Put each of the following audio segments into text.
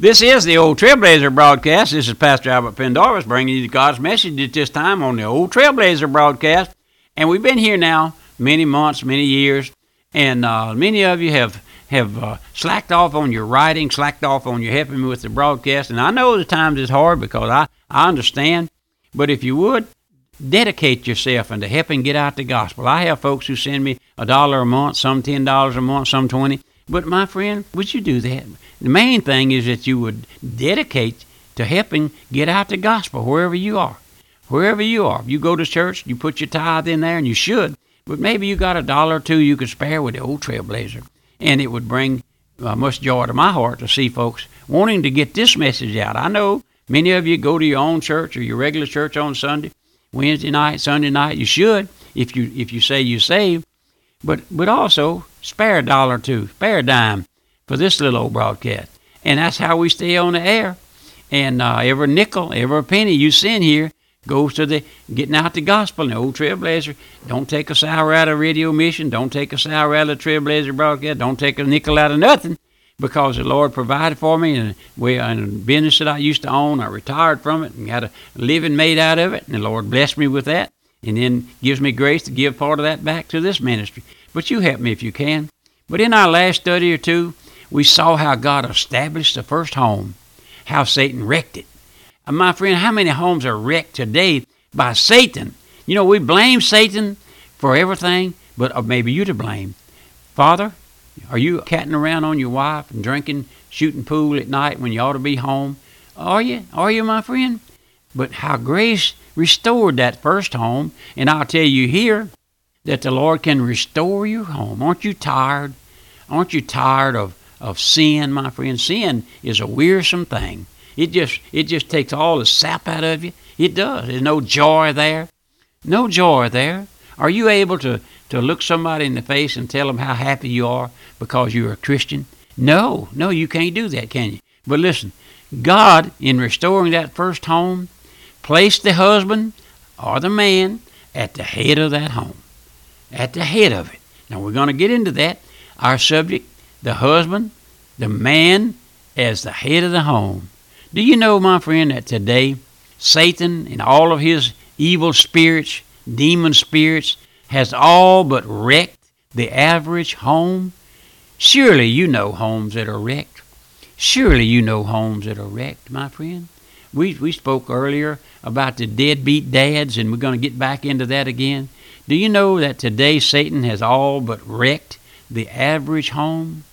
This is the Old Trailblazer broadcast. This is Pastor Albert Pendarvis bringing you God's message at this time on the Old Trailblazer broadcast. And we've been here now many months, many years, and uh, many of you have have uh, slacked off on your writing, slacked off on your helping me with the broadcast. And I know the times is hard because I, I understand. But if you would, dedicate yourself into helping get out the gospel. I have folks who send me a dollar a month, some ten dollars a month, some twenty. But my friend, would you do that? The main thing is that you would dedicate to helping get out the gospel wherever you are. Wherever you are. You go to church, you put your tithe in there, and you should. But maybe you got a dollar or two you could spare with the old Trailblazer. And it would bring uh, much joy to my heart to see folks wanting to get this message out. I know many of you go to your own church or your regular church on Sunday, Wednesday night, Sunday night. You should if you if you say you save. But but also spare a dollar or two, spare a dime for this little old broadcast. And that's how we stay on the air. And uh, every nickel, every penny you send here goes to the getting out the gospel. And the old Trailblazer, don't take a sour out of radio mission. Don't take a sour out of Trailblazer broadcast. Don't take a nickel out of nothing because the Lord provided for me. And we, in a business that I used to own, I retired from it and got a living made out of it. And the Lord blessed me with that and then gives me grace to give part of that back to this ministry. But you help me if you can. But in our last study or two, we saw how God established the first home, how Satan wrecked it. And my friend, how many homes are wrecked today by Satan? You know, we blame Satan for everything, but uh, maybe you're to blame. Father, are you catting around on your wife and drinking, shooting pool at night when you ought to be home? Are you? Are you, my friend? But how grace restored that first home, and I'll tell you here that the Lord can restore your home. Aren't you tired? Aren't you tired of of sin, my friend. Sin is a wearisome thing. It just it just takes all the sap out of you. It does. There's no joy there. No joy there. Are you able to, to look somebody in the face and tell them how happy you are because you're a Christian? No, no, you can't do that, can you? But listen, God, in restoring that first home, placed the husband or the man at the head of that home. At the head of it. Now, we're going to get into that. Our subject the husband, the man as the head of the home. Do you know, my friend, that today Satan and all of his evil spirits, demon spirits, has all but wrecked the average home? Surely you know homes that are wrecked. Surely you know homes that are wrecked, my friend. We, we spoke earlier about the deadbeat dads, and we're going to get back into that again. Do you know that today Satan has all but wrecked the average home?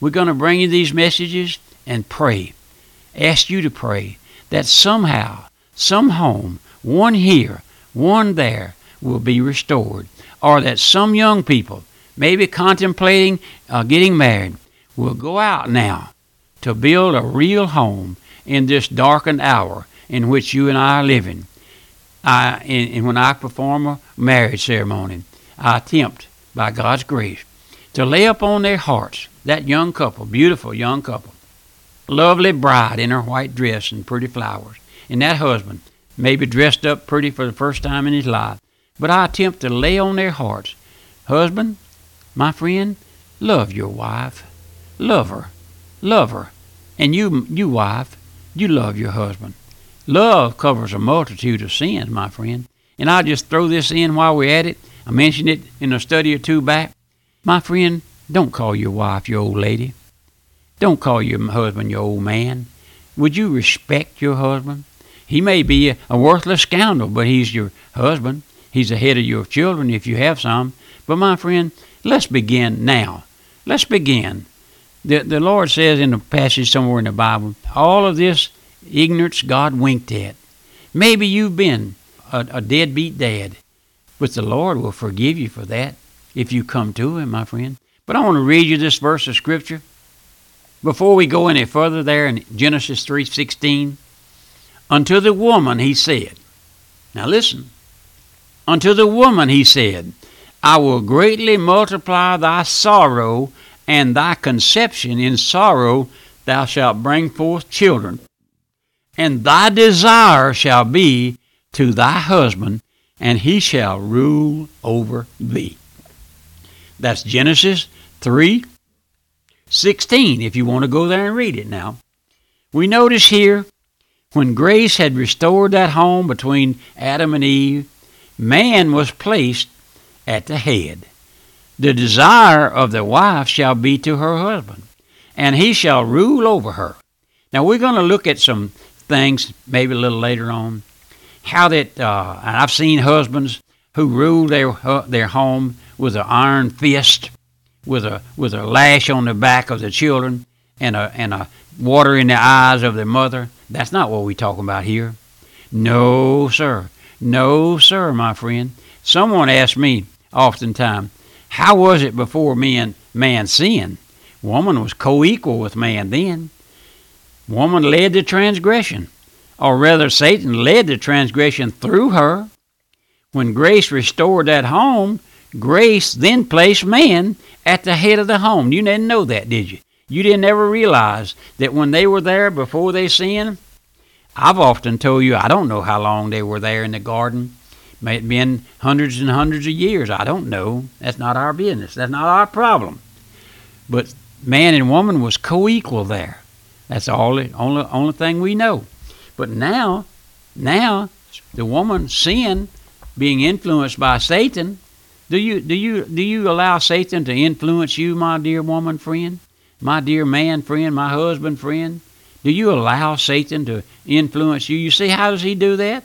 We're going to bring you these messages and pray. Ask you to pray that somehow, some home, one here, one there, will be restored. Or that some young people, maybe contemplating uh, getting married, will go out now to build a real home in this darkened hour in which you and I are living. I, and, and when I perform a marriage ceremony, I attempt, by God's grace, to lay upon their hearts that young couple, beautiful young couple, lovely bride in her white dress and pretty flowers, and that husband, maybe dressed up pretty for the first time in his life. But I attempt to lay on their hearts, husband, my friend, love your wife, love her, love her, and you, you wife, you love your husband. Love covers a multitude of sins, my friend. And I'll just throw this in while we're at it. I mentioned it in a study or two back. My friend, don't call your wife your old lady. Don't call your husband your old man. Would you respect your husband? He may be a, worthless scoundrel, but he's your husband. He's the head of your children if you have some. But my friend, let's begin now. Let's begin. The, the Lord says in a passage somewhere in the Bible, all of this ignorance God winked at. Maybe you've been a, a deadbeat dad, but the Lord will forgive you for that if you come to Him, my friend. But I want to read you this verse of scripture before we go any further there in Genesis 3:16. Unto the woman he said, Now listen. Unto the woman he said, I will greatly multiply thy sorrow and thy conception in sorrow thou shalt bring forth children. And thy desire shall be to thy husband, and he shall rule over thee. That's Genesis 3 16, if you want to go there and read it now. We notice here when grace had restored that home between Adam and Eve, man was placed at the head. The desire of the wife shall be to her husband, and he shall rule over her. Now we're going to look at some things maybe a little later on. How that uh, I've seen husbands who rule their uh, their home with an iron fist, with a with a lash on the back of the children, and a and a water in the eyes of their mother. That's not what we're talking about here. No, sir. No, sir, my friend. Someone asked me oftentimes, how was it before man, man sinned? Woman was co equal with man then. Woman led the transgression, or rather, Satan led the transgression through her. When grace restored that home, grace then placed man at the head of the home. You didn't know that, did you? You didn't ever realize that when they were there before they sinned. I've often told you I don't know how long they were there in the garden. It May have been hundreds and hundreds of years. I don't know. That's not our business. That's not our problem. But man and woman was co-equal there. That's all the only only thing we know. But now, now the woman sin, being influenced by Satan. Do you do you do you allow Satan to influence you, my dear woman friend, my dear man friend, my husband friend? Do you allow Satan to influence you? You see, how does he do that?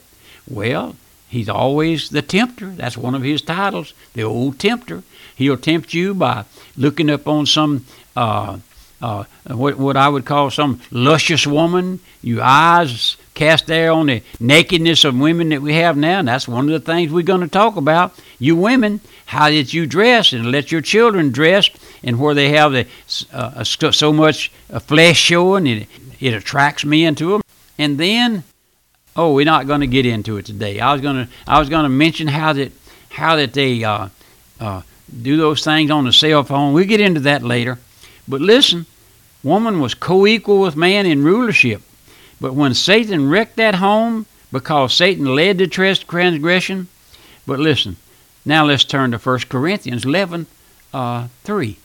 Well, He's always the tempter. That's one of his titles, the old tempter. He'll tempt you by looking up on some, uh, uh, what, what I would call some luscious woman. Your eyes cast there on the nakedness of women that we have now. And that's one of the things we're going to talk about. You women, how did you dress and let your children dress and where they have the, uh, so much uh, flesh showing, it, it attracts men to them. And then Oh, we're not going to get into it today. I was going to I was going to mention how that how that they uh, uh, do those things on the cell phone. We'll get into that later. But listen, woman was co-equal with man in rulership. But when Satan wrecked that home because Satan led to transgression, but listen, now let's turn to 1 Corinthians 11, uh, 3.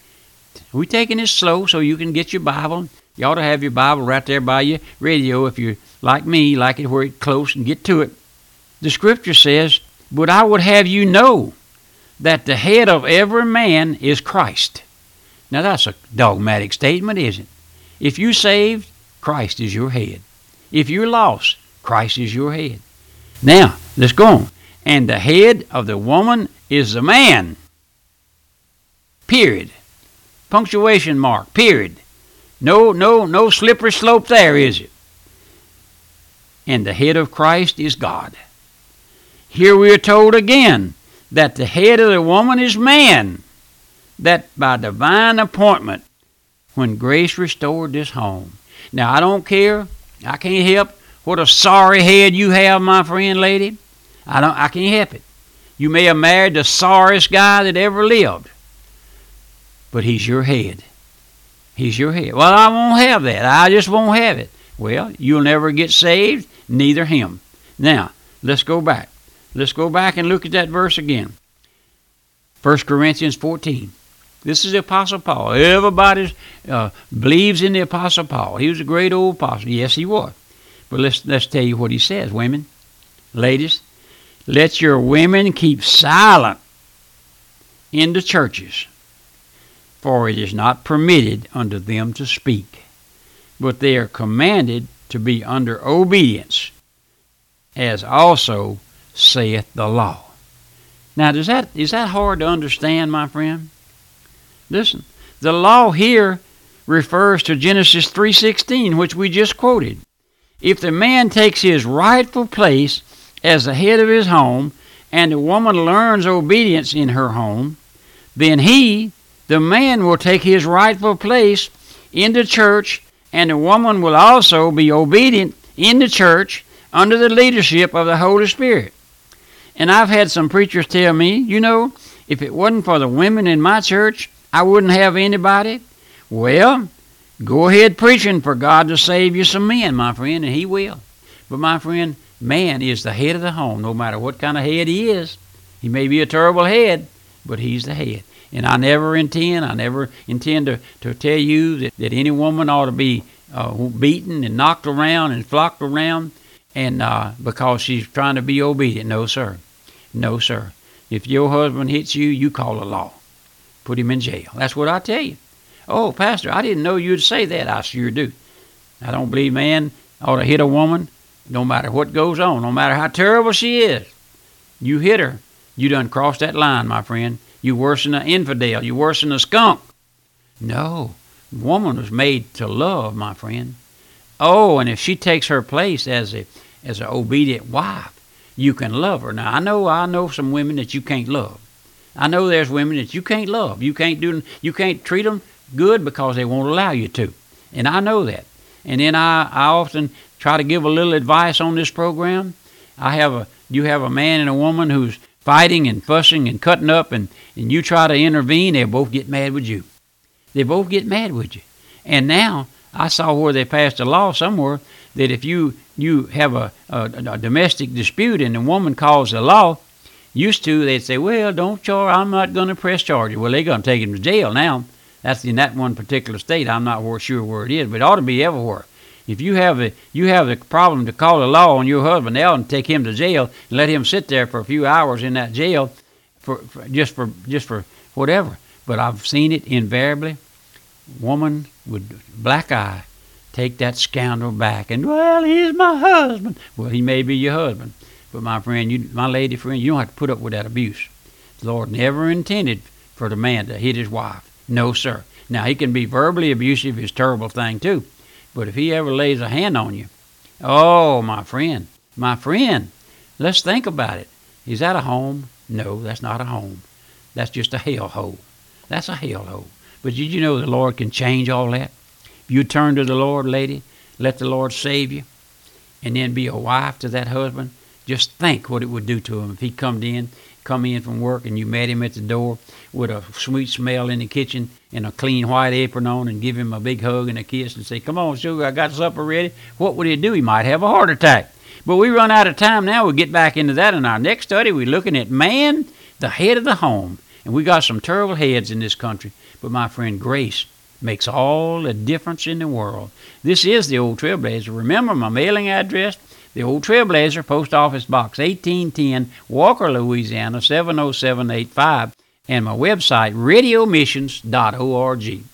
We're taking this slow so you can get your Bible. You ought to have your Bible right there by your radio if you're like me, like it where it's close and get to it. The scripture says, But I would have you know that the head of every man is Christ. Now that's a dogmatic statement, isn't it? If you're saved, Christ is your head. If you're lost, Christ is your head. Now, let's go on. And the head of the woman is the man. Period. Punctuation mark. Period. No, no, no slippery slope there, is it? and the head of Christ is God. Here we are told again that the head of the woman is man, that by divine appointment, when grace restored this home. Now, I don't care. I can't help what a sorry head you have, my friend, lady. I don't. I can't help it. You may have married the sorriest guy that ever lived, but he's your head. He's your head. Well, I won't have that. I just won't have it. Well, you'll never get saved neither him. Now, let's go back. Let's go back and look at that verse again. 1 Corinthians 14. This is the Apostle Paul. Everybody uh, believes in the Apostle Paul. He was a great old apostle. Yes, he was. But let's, let's tell you what he says, women. Ladies, let your women keep silent in the churches, for it is not permitted unto them to speak, but they are commanded to be under obedience, as also saith the law. Now, does that is that hard to understand, my friend? Listen, the law here refers to Genesis 3:16, which we just quoted. If the man takes his rightful place as the head of his home, and the woman learns obedience in her home, then he, the man, will take his rightful place in the church and the woman will also be obedient in the church under the leadership of the Holy Spirit. And I've had some preachers tell me, you know, if it wasn't for the women in my church, I wouldn't have anybody. Well, go ahead preaching for God to save you some men, my friend, and He will. But my friend, man is the head of the home, no matter what kind of head he is. He may be a terrible head, but he's the head. And I never intend, I never intend to, to tell you that, that any woman ought to be uh, beaten and knocked around and flocked around, and uh, because she's trying to be obedient. No, sir. No, sir. If your husband hits you, you call the law. Put him in jail. That's what I tell you. Oh, Pastor, I didn't know you'd say that. I sure do. I don't believe man ought to hit a woman no matter what goes on, no matter how terrible she is. You hit her, you done crossed that line, my friend. You worse than an infidel. You worse than a skunk. No, woman was made to love, my friend. Oh, and if she takes her place as a as an obedient wife, you can love her. Now I know I know some women that you can't love. I know there's women that you can't love. You can't do you can't treat them good because they won't allow you to. And I know that. And then I, I often try to give a little advice on this program. I have a you have a man and a woman who's fighting and fussing and cutting up and, and you try to intervene, they both get mad with you. They both get mad with you. And now I saw where they passed a law somewhere that if you you have a, a, a domestic dispute and the woman calls the law, used to they'd say, well, don't charge. I'm not going to press charges. Well, they're going to take him to jail now. That's in that one particular state. I'm not sure where it is, but it ought to be everywhere. If you have a you have the problem to call the law on your husband now and take him to jail and let him sit there for a few hours in that jail for, for just for just for whatever. But I've seen it invariably. Woman with black eye take that scoundrel back and well he's my husband. Well he may be your husband, but my friend, you my lady friend, you don't have to put up with that abuse. The Lord never intended for the man to hit his wife. No, sir. Now, he can be verbally abusive, is terrible thing, too. But if he ever lays a hand on you, oh, my friend, my friend, let's think about it. Is that a home? No, that's not a home. That's just a hell hole. That's a hell hole. But did you know the Lord can change all that? If you turn to the Lord, lady, let the Lord save you, and then be a wife to that husband, just think what it would do to him if he come in come in from work and you met him at the door with a sweet smell in the kitchen and a clean white apron on and give him a big hug and a kiss and say, Come on, sugar, I got supper ready, what would he do? He might have a heart attack. But we run out of time now. We'll get back into that in our next study. We're looking at man, the head of the home. And we got some terrible heads in this country. But my friend, grace makes all the difference in the world. This is the old Trailblazer. Remember my mailing address? The Old Trailblazer, Post Office Box 1810, Walker, Louisiana 70785, and my website, radiomissions.org.